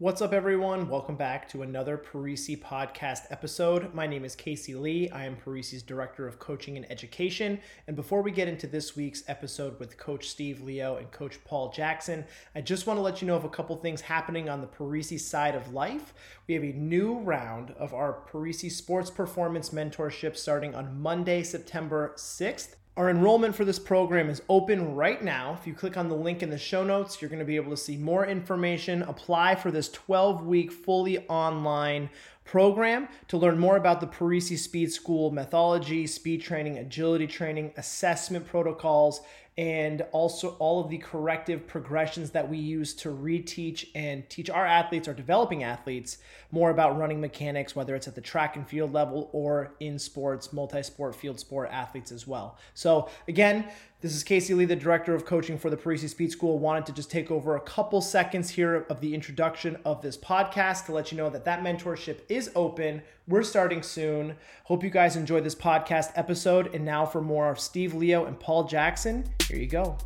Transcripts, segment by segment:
What's up, everyone? Welcome back to another Parisi podcast episode. My name is Casey Lee. I am Parisi's Director of Coaching and Education. And before we get into this week's episode with Coach Steve Leo and Coach Paul Jackson, I just want to let you know of a couple things happening on the Parisi side of life. We have a new round of our Parisi Sports Performance Mentorship starting on Monday, September 6th. Our enrollment for this program is open right now. If you click on the link in the show notes, you're going to be able to see more information. Apply for this 12 week fully online program to learn more about the Parisi Speed School methodology, speed training, agility training, assessment protocols, and also all of the corrective progressions that we use to reteach and teach our athletes, our developing athletes, more about running mechanics, whether it's at the track and field level or in sports, multi sport, field sport athletes as well. So, again, this is Casey Lee, the director of coaching for the Parisi Speed School. Wanted to just take over a couple seconds here of the introduction of this podcast to let you know that that mentorship is open. We're starting soon. Hope you guys enjoy this podcast episode. And now for more of Steve Leo and Paul Jackson, here you go.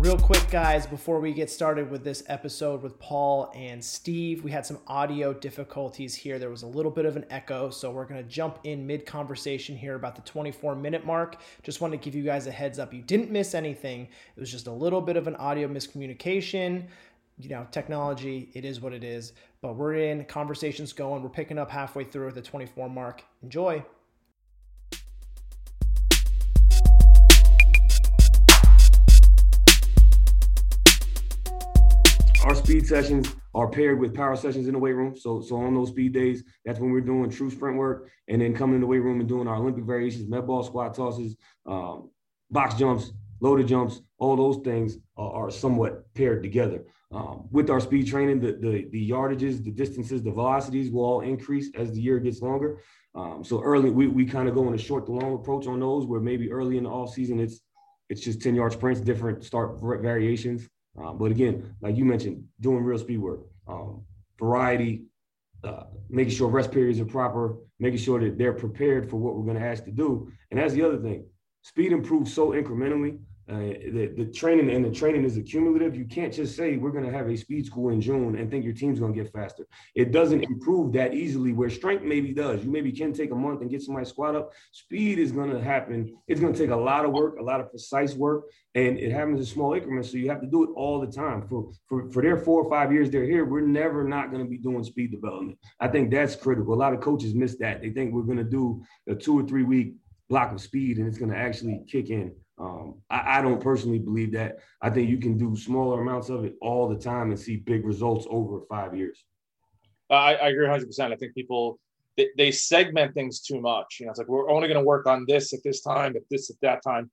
Real quick, guys, before we get started with this episode with Paul and Steve, we had some audio difficulties here. There was a little bit of an echo, so we're going to jump in mid conversation here about the 24 minute mark. Just wanted to give you guys a heads up. You didn't miss anything, it was just a little bit of an audio miscommunication. You know, technology, it is what it is, but we're in, conversations going. We're picking up halfway through at the 24 mark. Enjoy. Speed sessions are paired with power sessions in the weight room. So, so on those speed days, that's when we're doing true sprint work, and then coming in the weight room and doing our Olympic variations, med ball, squat tosses, um, box jumps, loaded jumps. All those things are, are somewhat paired together. Um, with our speed training, the, the the yardages, the distances, the velocities will all increase as the year gets longer. Um, so early, we, we kind of go in a short to long approach on those, where maybe early in the off season it's it's just 10 yard sprints, different start variations. Um, but again, like you mentioned, doing real speed work, um, variety, uh, making sure rest periods are proper, making sure that they're prepared for what we're going to ask to do. And that's the other thing. Speed improves so incrementally uh, the, the training and the training is accumulative. You can't just say we're going to have a speed school in June and think your team's going to get faster. It doesn't improve that easily. Where strength maybe does. You maybe can take a month and get somebody squat up. Speed is going to happen. It's going to take a lot of work, a lot of precise work, and it happens in small increments. So you have to do it all the time. For for for their four or five years they're here, we're never not going to be doing speed development. I think that's critical. A lot of coaches miss that. They think we're going to do a two or three week block of speed and it's going to actually kick in. Um, I, I, don't personally believe that. I think you can do smaller amounts of it all the time and see big results over five years. I, I agree 100. percent I think people they, they, segment things too much. You know, it's like we're only going to work on this at this time, at this at that time.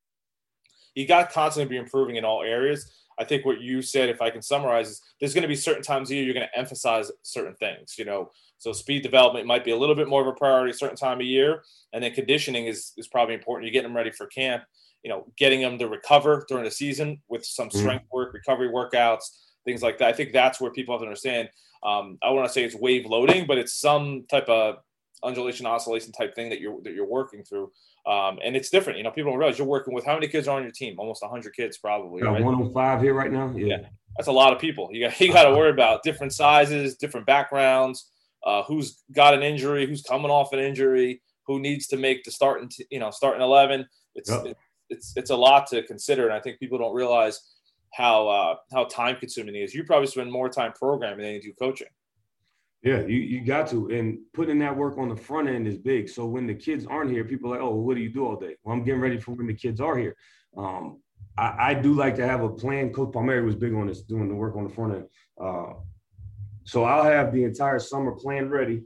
You got to constantly be improving in all areas. I think what you said, if I can summarize, is there's going to be certain times of year you're going to emphasize certain things. You know, so speed development might be a little bit more of a priority a certain time of year, and then conditioning is is probably important. You're getting them ready for camp you know, getting them to recover during the season with some mm-hmm. strength work, recovery workouts, things like that. I think that's where people have to understand. Um, I want to say it's wave loading, but it's some type of undulation oscillation type thing that you're that you're working through. Um, and it's different. You know, people don't realize you're working with how many kids are on your team? Almost 100 kids, probably. Got right? 105 here right now. Yeah. yeah. that's a lot of people. You got you got to worry about different sizes, different backgrounds, uh, who's got an injury, who's coming off an injury, who needs to make the starting, t- you know, starting 11. It's yep it's it's it's a lot to consider, and I think people don't realize how uh, how time consuming it is. You probably spend more time programming than you do coaching. Yeah, you, you got to. And putting that work on the front end is big. So when the kids aren't here, people are like, oh, well, what do you do all day? Well, I'm getting ready for when the kids are here. Um, I, I, do like to have a plan. Coach Palmieri was big on this, doing the work on the front end. Uh, so I'll have the entire summer plan ready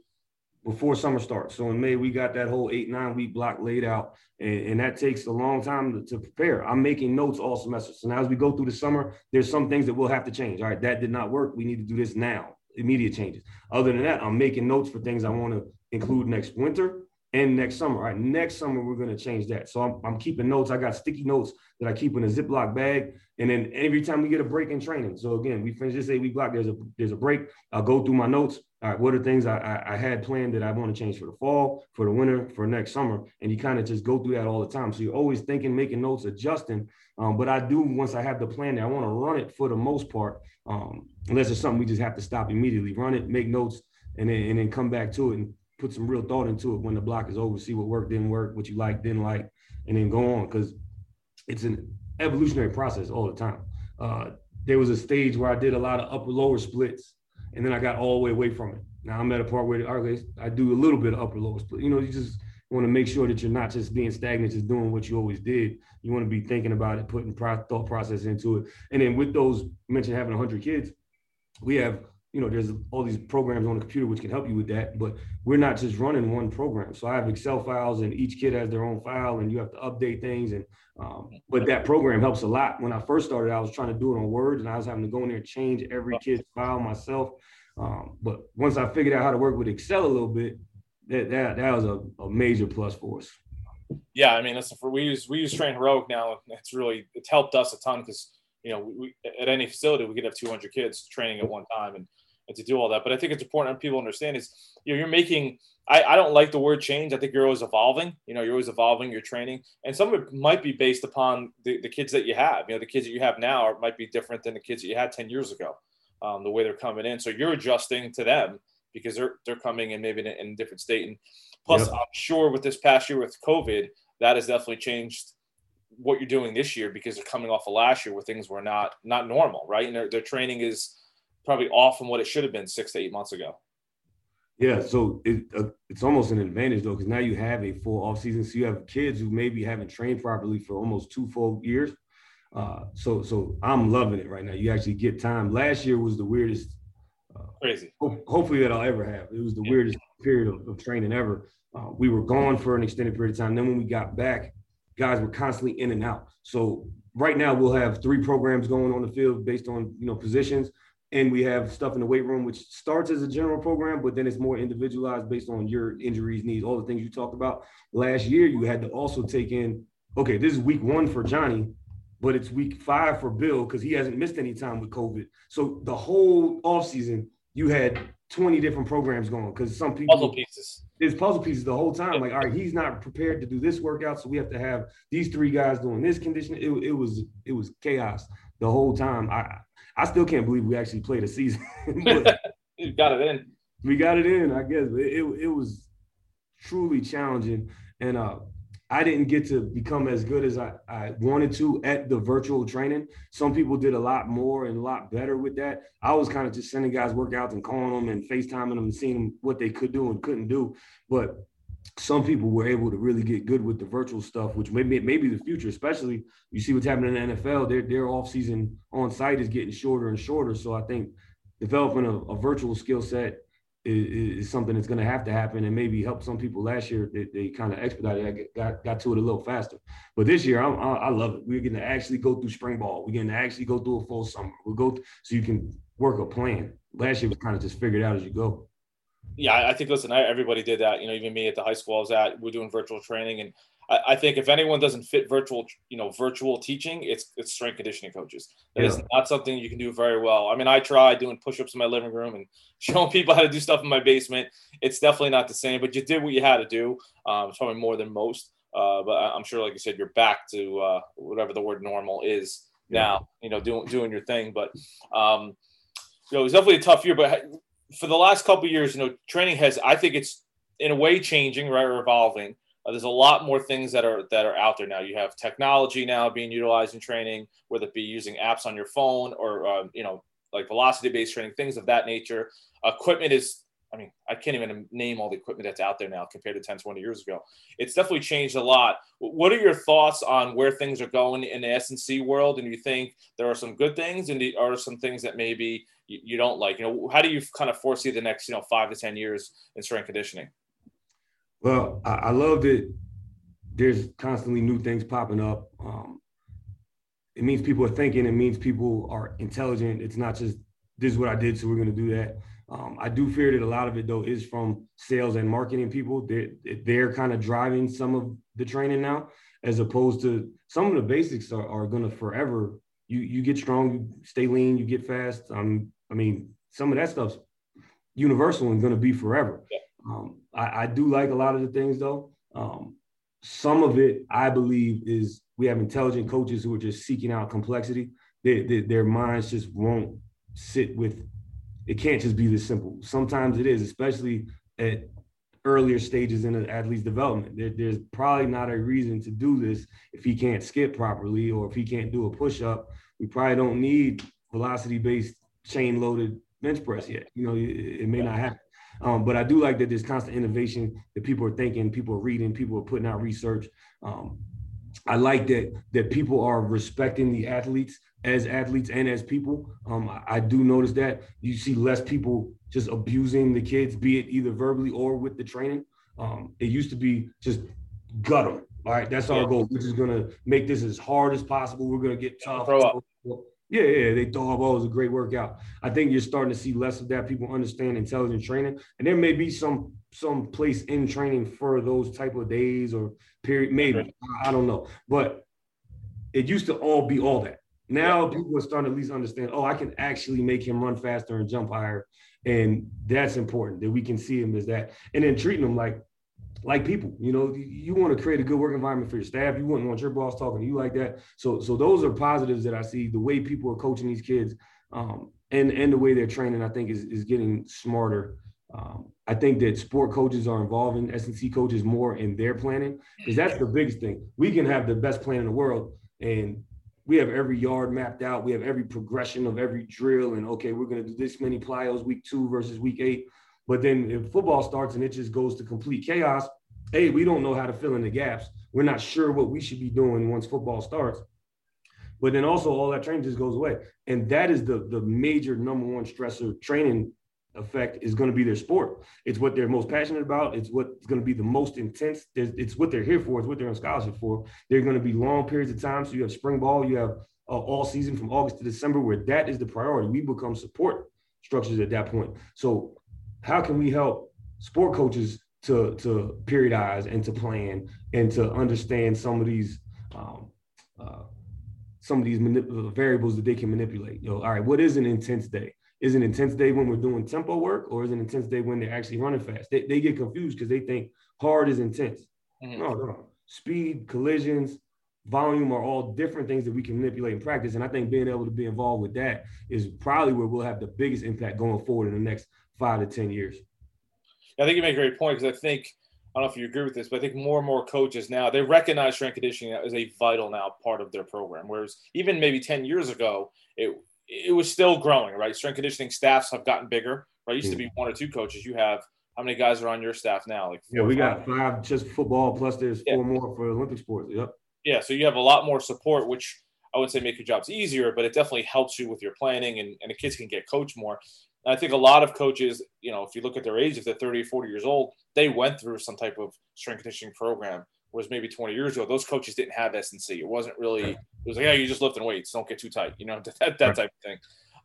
before summer starts. So in May, we got that whole eight, nine week block laid out, and, and that takes a long time to, to, prepare. I'm making notes all semester. So now as we go through the summer, there's some things that we'll have to change. All right, that did not work. We need to do this now, immediate changes. Other than that, I'm making notes for things I want to include next winter. And next summer. All right, next summer we're going to change that. So I'm, I'm keeping notes. I got sticky notes that I keep in a Ziploc bag, and then every time we get a break in training. So again, we finish this eight week block. There's a there's a break. I'll go through my notes. All right, what are things I, I, I had planned that I want to change for the fall, for the winter, for next summer, and you kind of just go through that all the time. So you're always thinking, making notes, adjusting. Um, but I do once I have the plan there, I want to run it for the most part, um, unless it's something we just have to stop immediately. Run it, make notes, and then and then come back to it and put some real thought into it when the block is over, see what worked, didn't work, what you like, didn't like, and then go on because it's an evolutionary process all the time. Uh, there was a stage where I did a lot of upper lower splits, and then I got all the way away from it. Now I'm at a part where I do a little bit of upper lower split. You know, you just want to make sure that you're not just being stagnant, just doing what you always did. You want to be thinking about it, putting thought process into it. And then with those mentioned having 100 kids, we have you know, there's all these programs on the computer which can help you with that, but we're not just running one program. So I have Excel files, and each kid has their own file, and you have to update things. And um, but that program helps a lot. When I first started, I was trying to do it on Word, and I was having to go in there and change every kid's file myself. Um, but once I figured out how to work with Excel a little bit, that that, that was a, a major plus for us. Yeah, I mean, that's for we use we use Train Heroic now. It's really it's helped us a ton because you know we, at any facility we could have 200 kids training at one time, and and to do all that. But I think it's important people understand is you know you're making. I, I don't like the word change. I think you're always evolving. You know, you're always evolving your training, and some of it might be based upon the, the kids that you have. You know, the kids that you have now are, might be different than the kids that you had ten years ago. Um, the way they're coming in, so you're adjusting to them because they're they're coming in maybe in a, in a different state. And plus, yep. I'm sure with this past year with COVID, that has definitely changed what you're doing this year because they're coming off of last year where things were not not normal, right? And their, their training is probably off from what it should have been six to eight months ago. Yeah, so it, uh, it's almost an advantage though, because now you have a full off season. So you have kids who maybe haven't trained properly for almost two full years. Uh, so so I'm loving it right now. You actually get time. Last year was the weirdest. Uh, Crazy. Ho- hopefully that I'll ever have. It was the yeah. weirdest period of, of training ever. Uh, we were gone for an extended period of time. Then when we got back, guys were constantly in and out. So right now we'll have three programs going on the field based on you know positions. And we have stuff in the weight room which starts as a general program but then it's more individualized based on your injuries needs all the things you talked about. Last year you had to also take in okay this is week one for johnny but it's week five for bill because he hasn't missed any time with covid. So the whole offseason you had 20 different programs going because some people puzzle pieces there's puzzle pieces the whole time like all right he's not prepared to do this workout so we have to have these three guys doing this condition it, it was it was chaos the whole time i I still can't believe we actually played a season. you got it in. We got it in, I guess. It, it, it was truly challenging. And uh, I didn't get to become as good as I, I wanted to at the virtual training. Some people did a lot more and a lot better with that. I was kind of just sending guys workouts and calling them and FaceTiming them and seeing what they could do and couldn't do. But some people were able to really get good with the virtual stuff, which maybe maybe the future, especially you see what's happening in the NFL. Their their off season on site is getting shorter and shorter. So I think developing a, a virtual skill set is, is, something that's going to have to happen, and maybe help some people last year. They, they kind of expedited, got got to it a little faster. But this year, I'm, I, I love it. We're going to actually go through spring ball. We're going to actually go through a full summer. We'll go th- so you can work a plan. Last year was kind of just figured out as you go yeah, I think listen, everybody did that. You know, even me at the high school I was at, we're doing virtual training, and I, I think if anyone doesn't fit virtual, you know, virtual teaching, it's it's strength conditioning coaches. That yeah. is not something you can do very well. I mean, I tried doing push-ups in my living room and showing people how to do stuff in my basement. It's definitely not the same, but you did what you had to do. Um, it's probably more than most. Uh, but I'm sure, like you said, you're back to uh, whatever the word normal is now. You know, doing doing your thing. But um, you know, it was definitely a tough year. But for the last couple years, you know, training has I think it's in a way changing, right, or evolving. Uh, there's a lot more things that are that are out there now. You have technology now being utilized in training, whether it be using apps on your phone or uh, you know like velocity based training, things of that nature. Equipment is I mean, I can't even name all the equipment that's out there now compared to 10, 20 years ago. It's definitely changed a lot. What are your thoughts on where things are going in the S&C world? And you think there are some good things and there are some things that maybe you, don't like? You know, how do you kind of foresee the next, you know, five to 10 years in strength conditioning? Well, I, I love that there's constantly new things popping up. Um, it means people are thinking. It means people are intelligent. It's not just this is what I did, so we're going to do that. Um, I do fear that a lot of it though is from sales and marketing people. They're, they're kind of driving some of the training now, as opposed to some of the basics are, are going to forever. You you get strong, you stay lean, you get fast. Um, I mean, some of that stuff's universal and going to be forever. Yeah. Um, I, I, do like a lot of the things though. Um, some of it, I believe, is we have intelligent coaches who are just seeking out complexity. They, they, their minds just won't sit with it can't just be this simple. Sometimes it is, especially at earlier stages in an athlete's development. There, there's probably not a reason to do this if he can't skip properly or if he can't do a push up. We probably don't need velocity based chain loaded bench press yet. You know, it, it may not happen. Um, but I do like that there's constant innovation that people are thinking, people are reading, people are putting out research. Um, I like that that people are respecting the athletes as athletes and as people. Um, I, I, do notice that you see less people just abusing the kids, be it either verbally or with the training. Um, it used to be just gut them. All right, that's our goal. We're just gonna make this as hard as possible. We're gonna get tough. Yeah, yeah, they thought, oh, it was a great workout. I think you're starting to see less of that. People understand intelligent training, and there may be some some place in training for those type of days or period. Maybe I don't know, but it used to all be all that. Now people are starting to at least understand, oh, I can actually make him run faster and jump higher. And that's important that we can see him as that. And then treating him like like people, you know, you want to create a good work environment for your staff. You wouldn't want your boss talking to you like that. So, so those are positives that I see. The way people are coaching these kids, um, and and the way they're training, I think is is getting smarter. Um, I think that sport coaches are involving S&C coaches more in their planning because that's the biggest thing. We can have the best plan in the world, and we have every yard mapped out. We have every progression of every drill. And okay, we're going to do this many plyos week two versus week eight. But then if football starts and it just goes to complete chaos, hey, we don't know how to fill in the gaps. We're not sure what we should be doing once football starts. But then also all that training just goes away. And that is the, the major number one stressor training effect is going to be their sport. It's what they're most passionate about. It's what's going to be the most intense. It's what they're here for. It's what they're on scholarship for. They're going to be long periods of time. So you have spring ball, you have uh, all season from August to December, where that is the priority. We become support structures at that point. So how can we help sport coaches to to periodize and to plan and to understand some of these um, uh, some of these manip- variables that they can manipulate. You know, all right, what is an intense day? is an intense day when we're doing tempo work or is an intense day when they're actually running fast? They, they get confused because they think hard is intense. Mm-hmm. No, no. Speed, collisions, volume are all different things that we can manipulate in practice. And I think being able to be involved with that is probably where we'll have the biggest impact going forward in the next five to 10 years. I think you make a great point because I think, I don't know if you agree with this, but I think more and more coaches now, they recognize strength conditioning as a vital now part of their program. Whereas even maybe 10 years ago, it it was still growing, right? Strength conditioning staffs have gotten bigger, right? It used to be mm. one or two coaches. You have how many guys are on your staff now? Like yeah, we got five just football plus there's yeah. four more for Olympic sports. Yep. Yeah, so you have a lot more support, which I would say make your jobs easier, but it definitely helps you with your planning and, and the kids can get coached more. I think a lot of coaches, you know, if you look at their age, if they're 30 or 40 years old, they went through some type of strength conditioning program was maybe 20 years ago, those coaches didn't have S&C. It wasn't really, it was like, yeah, you just lifting weights. Don't get too tight, you know, that, that type of thing.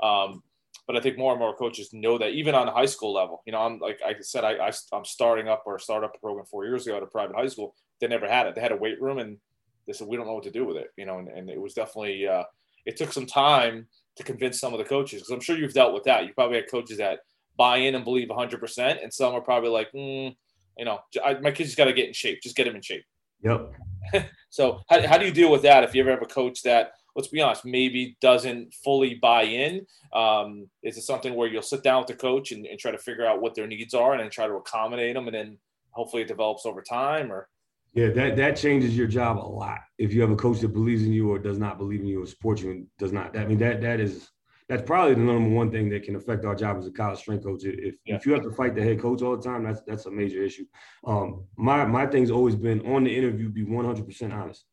Um, but I think more and more coaches know that even on the high school level, you know, I'm like I said, I, I am starting up or start up a program four years ago at a private high school. They never had it. They had a weight room and they said, we don't know what to do with it, you know, and, and it was definitely, uh, it took some time to convince some of the coaches because I'm sure you've dealt with that. You probably had coaches that buy in and believe 100%, and some are probably like, mm, you know, I, my kids just got to get in shape. Just get them in shape. Yep. so how, how do you deal with that if you ever have a coach that let's be honest maybe doesn't fully buy in um, is it something where you'll sit down with the coach and, and, try to figure out what their needs are and then try to accommodate them and then hopefully it develops over time or yeah that that changes your job a lot if you have a coach that believes in you or does not believe in you or supports you and does not i mean that that is that's probably the number one thing that can affect our job as a college strength coach. If, yeah. if you have to fight the head coach all the time, that's that's a major issue. Um, my my thing's always been on the interview, be 100% honest.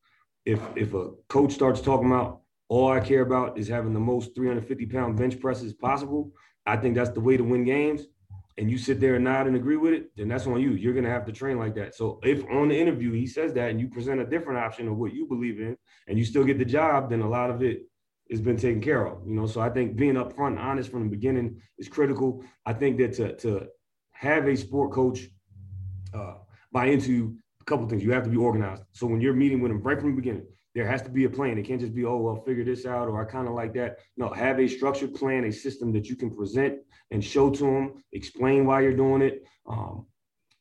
If if a coach starts talking about all I care about is having the most 350 pound bench presses possible, I think that's the way to win games. And you sit there and nod and agree with it, then that's on you. You're gonna have to train like that. So if on the interview he says that and you present a different option of what you believe in, and you still get the job, then a lot of it has been taken care of. You know, so I think being upfront and honest from the beginning is critical. I think that to to have a sport coach uh, buy into a couple things, you have to be organized. So when you're meeting with them right from the beginning, there has to be a plan. It can't just be, oh, well, figure this out, or I kind of like that. No, have a structured plan, a system that you can present and show to them, explain why you're doing it. Um,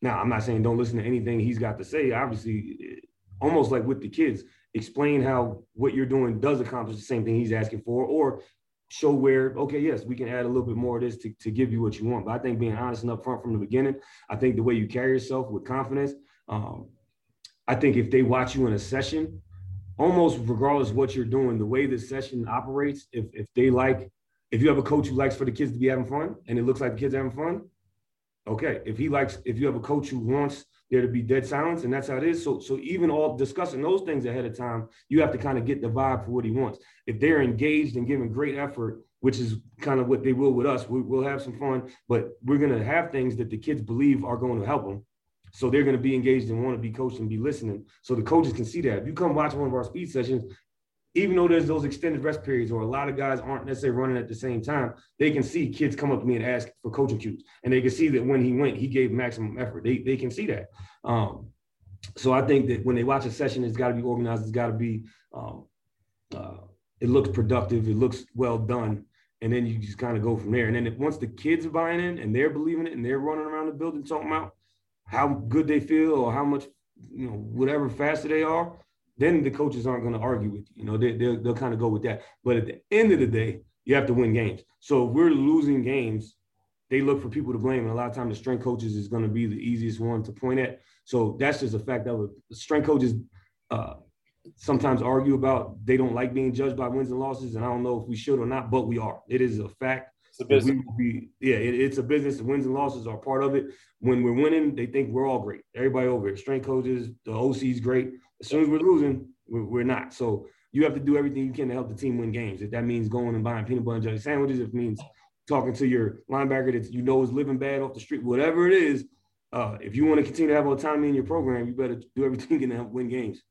now, I'm not saying don't listen to anything he's got to say. Obviously, almost like with the kids, explain how what you're doing does accomplish the same thing he's asking for, or show where, okay, yes, we can add a little bit more of this to, to give you what you want. But I think being honest and upfront from the beginning, I think the way you carry yourself with confidence, um, I think if they watch you in a session, almost regardless what you're doing, the way this session operates, if if they like, if you have a coach who likes for the kids to be having fun and it looks like the kids having fun, okay. If he likes, if you have a coach who wants there to be dead silence, and that's how it is. So so even all discussing those things ahead of time, you have to kind of get the vibe for what he wants. If they're engaged and giving great effort, which is kind of what they will with us, we, will have some fun, but we're gonna have things that the kids believe are going to help them so they're going to be engaged and want to be coached and be listening. So the coaches can see that. If you come watch one of our speed sessions, even though there's those extended rest periods or a lot of guys aren't necessarily running at the same time, they can see kids come up to me and ask for coaching cues. And they can see that when he went, he gave maximum effort. They, they can see that. Um, so I think that when they watch a session, it's got to be organized. It's got to be, um, uh, it looks productive. It looks well done. And then you just kind of go from there. And then once the kids are buying in and they're believing it and they're running around the building talking about how good they feel or how much, you know, whatever faster they are, then the coaches aren't going to argue with you. You know, they, they'll, they'll kind of go with that. But at the end of the day, you have to win games. So if we're losing games, they look for people to blame. And a lot of times the strength coaches is going to be the easiest one to point at. So that's just a fact that. Strength coaches uh, sometimes argue about they don't like being judged by wins and losses. And I don't know if we should or not, but we are. It is a fact. It's a business. Be, yeah, it, it's a business. Wins and losses are part of it. When we're winning, they think we're all great. Everybody over it. Strength coaches, the OC's great. As soon as we're losing, we're, we're, not. So you have to do everything you can to help the team win games. If that means going and buying peanut butter and jelly sandwiches, if it means talking to your linebacker that you know is living bad off the street, whatever it is, uh, if you want to continue to have autonomy in your program, you better do everything you can to help win games.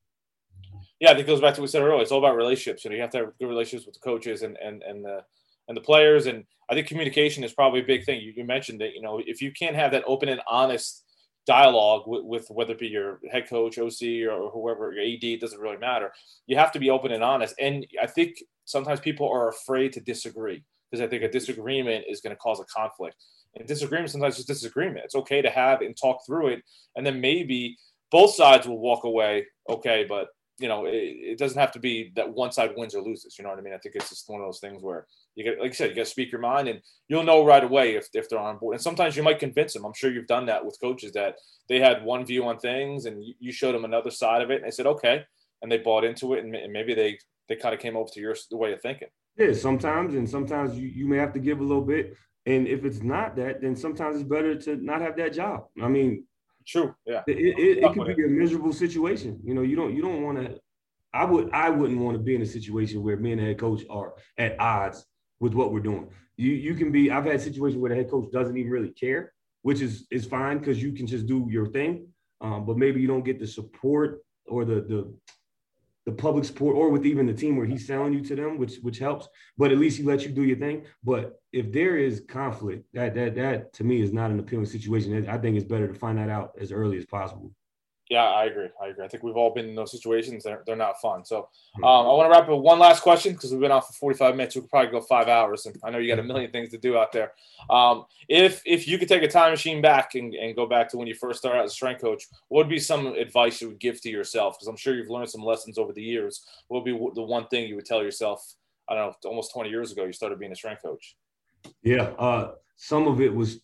Yeah, I think it goes back to what we said earlier. It's all about relationships. You know, you have to have good relationships with the coaches and and and the and the players. And I think communication is probably a big thing. You, you mentioned that, you know, if you can't have that open and honest dialogue with, with, whether it be your head coach, OC, or whoever, your AD, it doesn't really matter. You have to be open and honest. And I think sometimes people are afraid to disagree because I think a disagreement is going to cause a conflict. And disagreement sometimes is disagreement. It's okay to have and talk through it, and then maybe both sides will walk away okay, but you know, it, it, doesn't have to be that one side wins or loses. You know what I mean? I think it's just one of those things where you get, like I said, you got to speak your mind, and you'll know right away if, if they're on board. And sometimes you might convince them. I'm sure you've done that with coaches that they had one view on things, and you showed them another side of it, and they said okay, and they bought into it, and, maybe they they kind of came over to your the way of thinking. Yeah, sometimes, and sometimes you, you may have to give a little bit. And if it's not that, then sometimes it's better to not have that job. I mean, True. Yeah. It, it, it could be a miserable situation. You know, you don't you don't want to. I would I wouldn't want to be in a situation where me and the head coach are at odds with what we're doing. You you can be. I've had situations where the head coach doesn't even really care, which is is fine because you can just do your thing. Um, but maybe you don't get the support or the the the public support or with even the team where he's selling you to them, which which helps. But at least he lets you do your thing. But if there is conflict, that that that to me is not an appealing situation. I think it's better to find that out as early as possible. Yeah, I agree. I agree. I think we've all been in those situations. They're, they're not fun. So um, I want to wrap up with one last question because we've been on for 45 minutes. We could probably go five hours. And I know you got a million things to do out there. Um, if if you could take a time machine back and, and go back to when you first started as a strength coach, what would be some advice you would give to yourself? Because I'm sure you've learned some lessons over the years. What would be the one thing you would tell yourself, I don't know, almost 20 years ago, you started being a strength coach? Yeah. Uh, some of it was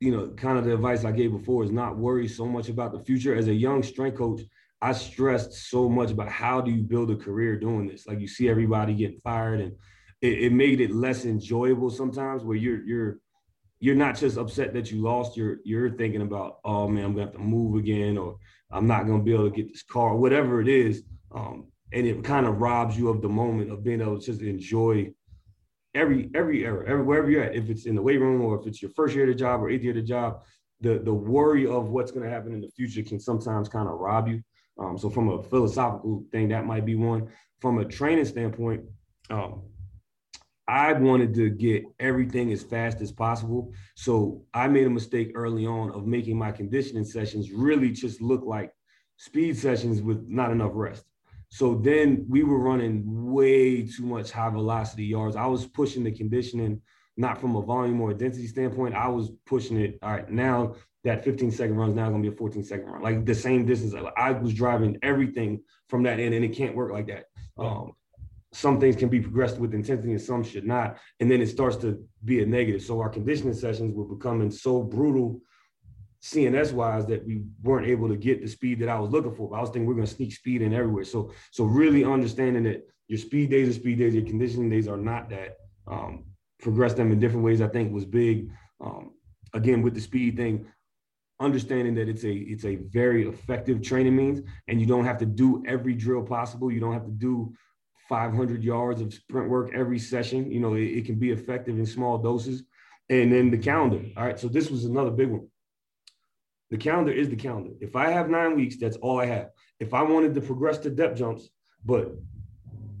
you know, kind of the advice I gave before is not worry so much about the future. As a young strength coach, I stressed so much about how do you build a career doing this. Like you see everybody getting fired, and it, it made it less enjoyable sometimes. Where you're you're you're not just upset that you lost. You're you're thinking about, oh man, I'm gonna have to move again, or I'm not gonna be able to get this car, whatever it is. Um, and it kind of robs you of the moment of being able to just enjoy every every era, every, wherever you're at, if it's in the weight room or if it's your first year of the job or eighth year of the job, the the worry of what's going to happen in the future can sometimes kind of rob you. Um, so from a philosophical thing, that might be one. From a training standpoint, um, I wanted to get everything as fast as possible. So I made a mistake early on of making my conditioning sessions really just look like speed sessions with not enough rest. So then we were running way too much high velocity yards. I was pushing the conditioning not from a volume or a density standpoint. I was pushing it. All right, now that 15 second run is now going to be a 14 second run, like the same distance. I was driving everything from that end, and it can't work like that. Um, some things can be progressed with intensity and some should not. And then it starts to be a negative. So our conditioning sessions were becoming so brutal CNS wise that we weren't able to get the speed that I was looking for. But I was thinking we're going to sneak speed in everywhere. So so really understanding that your speed days and speed days, your conditioning days are not that. Um, progress them in different ways, I think was big. Um, again, with the speed thing, understanding that it's a it's a very effective training means, and you don't have to do every drill possible. You don't have to do 500 yards of sprint work every session. You know, it, it, can be effective in small doses. And then the calendar. All right. So this was another big one. The calendar is the calendar. If I have nine weeks, that's all I have. If I wanted to progress to depth jumps, but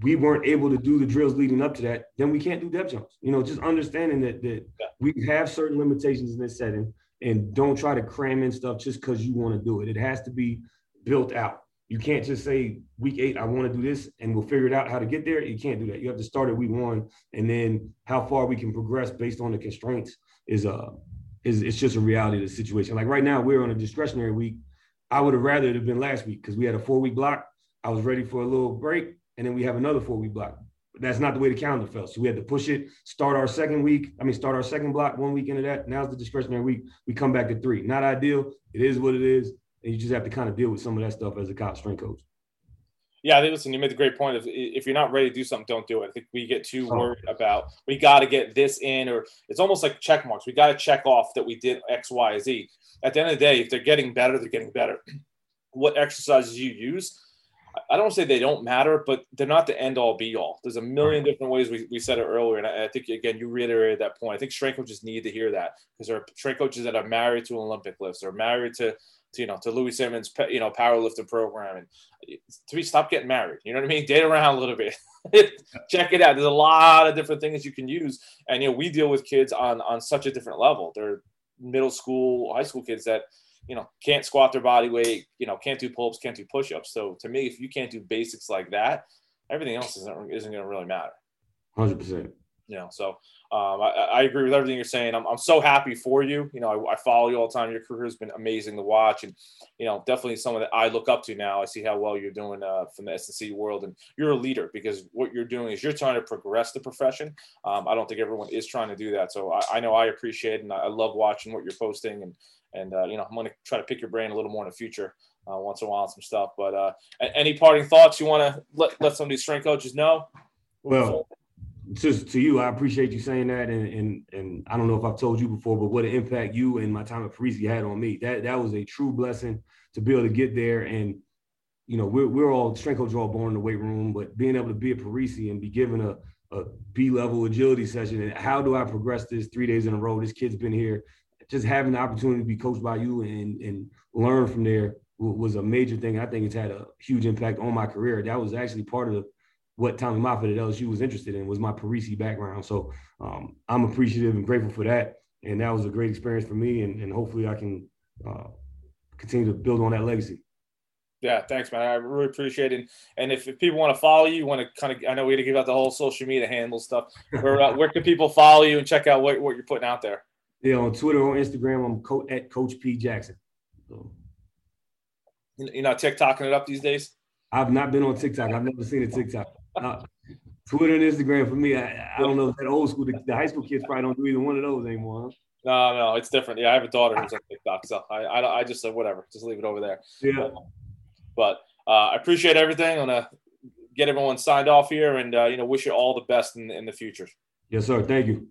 we weren't able to do the drills leading up to that, then we can't do depth jumps. You know, just understanding that that we have certain limitations in this setting and don't try to cram in stuff just because you want to do it. It has to be built out. You can't just say week eight, I want to do this and we'll figure it out how to get there. You can't do that. You have to start at week one and then how far we can progress based on the constraints is uh is it's just a reality of the situation. Like right now, we're on a discretionary week. I would have rather it have been last week because we had a four week block. I was ready for a little break, and then we have another four week block. But that's not the way the calendar fell. So we had to push it, start our second week. I mean, start our second block one week into that. Now's the discretionary week. We come back to three. Not ideal. It is what it is. And you just have to kind of deal with some of that stuff as a college strength coach. Yeah, I think listen, you made a great point. If if you're not ready to do something, don't do it. I think we get too worried about we got to get this in, or it's almost like check marks. We got to check off that we did X, Y, Z. At the end of the day, if they're getting better, they're getting better. What exercises you use, I don't say they don't matter, but they're not the end all be all. There's a million different ways we, we said it earlier. And I, I, think, again, you reiterated that point. I think strength coaches need to hear that because there are strength coaches that are married to Olympic lifts or married to to, you know, to Louie Simmons, you know, powerlifting program, and to be, stop getting married. You know what I mean? Date around a little bit. Check it out. There's a lot of different things you can use, and you know, we deal with kids on on such a different level. They're middle school, high school kids that you know can't squat their body weight, you know, can't do pull-ups, can't do push-ups. So to me, if you can't do basics like that, everything else isn't isn't going to really matter. Hundred percent you know, so um, I, I, agree with everything you're saying. I'm, I'm so happy for you. You know, I, I, follow you all the time. Your career has been amazing to watch, and you know, definitely someone that I look up to now. I see how well you're doing uh, from the S&C world, and you're a leader because what you're doing is you're trying to progress the profession. Um, I don't think everyone is trying to do that, so I, I know I appreciate and I love watching what you're posting, and and uh, you know, I'm going to try to pick your brain a little more in the future. Uh, once in a while, some stuff. But uh, any parting thoughts you want to let let some of these strength coaches know? Well, just to you, I appreciate you saying that, and and and I don't know if I've told you before, but what an impact you and my time at Parisi had on me. That that was a true blessing to be able to get there. And you know, we're we're all strength coach all born in the weight room, but being able to be at Parisi and be given a a B level agility session, and how do I progress this three days in a row? This kid's been here, just having the opportunity to be coached by you and and learn from there was a major thing. I think it's had a huge impact on my career. That was actually part of the what Tommy Moffitt at LSU was interested in was my Parisi background. So um, I'm appreciative and grateful for that. And that was a great experience for me. And, and hopefully I can uh, continue to build on that legacy. Yeah, thanks, man. I really appreciate it. And if, if people want to follow you, you want to kind of, I know we had to give out the whole social media handle stuff. Where, uh, where can people follow you and check out what, what you're putting out there? Yeah, on Twitter, on Instagram, I'm co- at Coach P Jackson. So. You're not TikToking it up these days? I've not been on TikTok. I've never seen a TikTok uh, Twitter and Instagram for me. I, I don't know if that old school, the, the, high school kids probably don't do either one of those anymore. Huh? No, no, it's different. Yeah, I have a daughter who's on TikTok, so I, I, I just said whatever, just leave it over there. Yeah. But uh, I appreciate everything. I'm gonna get everyone signed off here, and uh, you know, wish you all the best in in the future. Yes, sir. Thank you.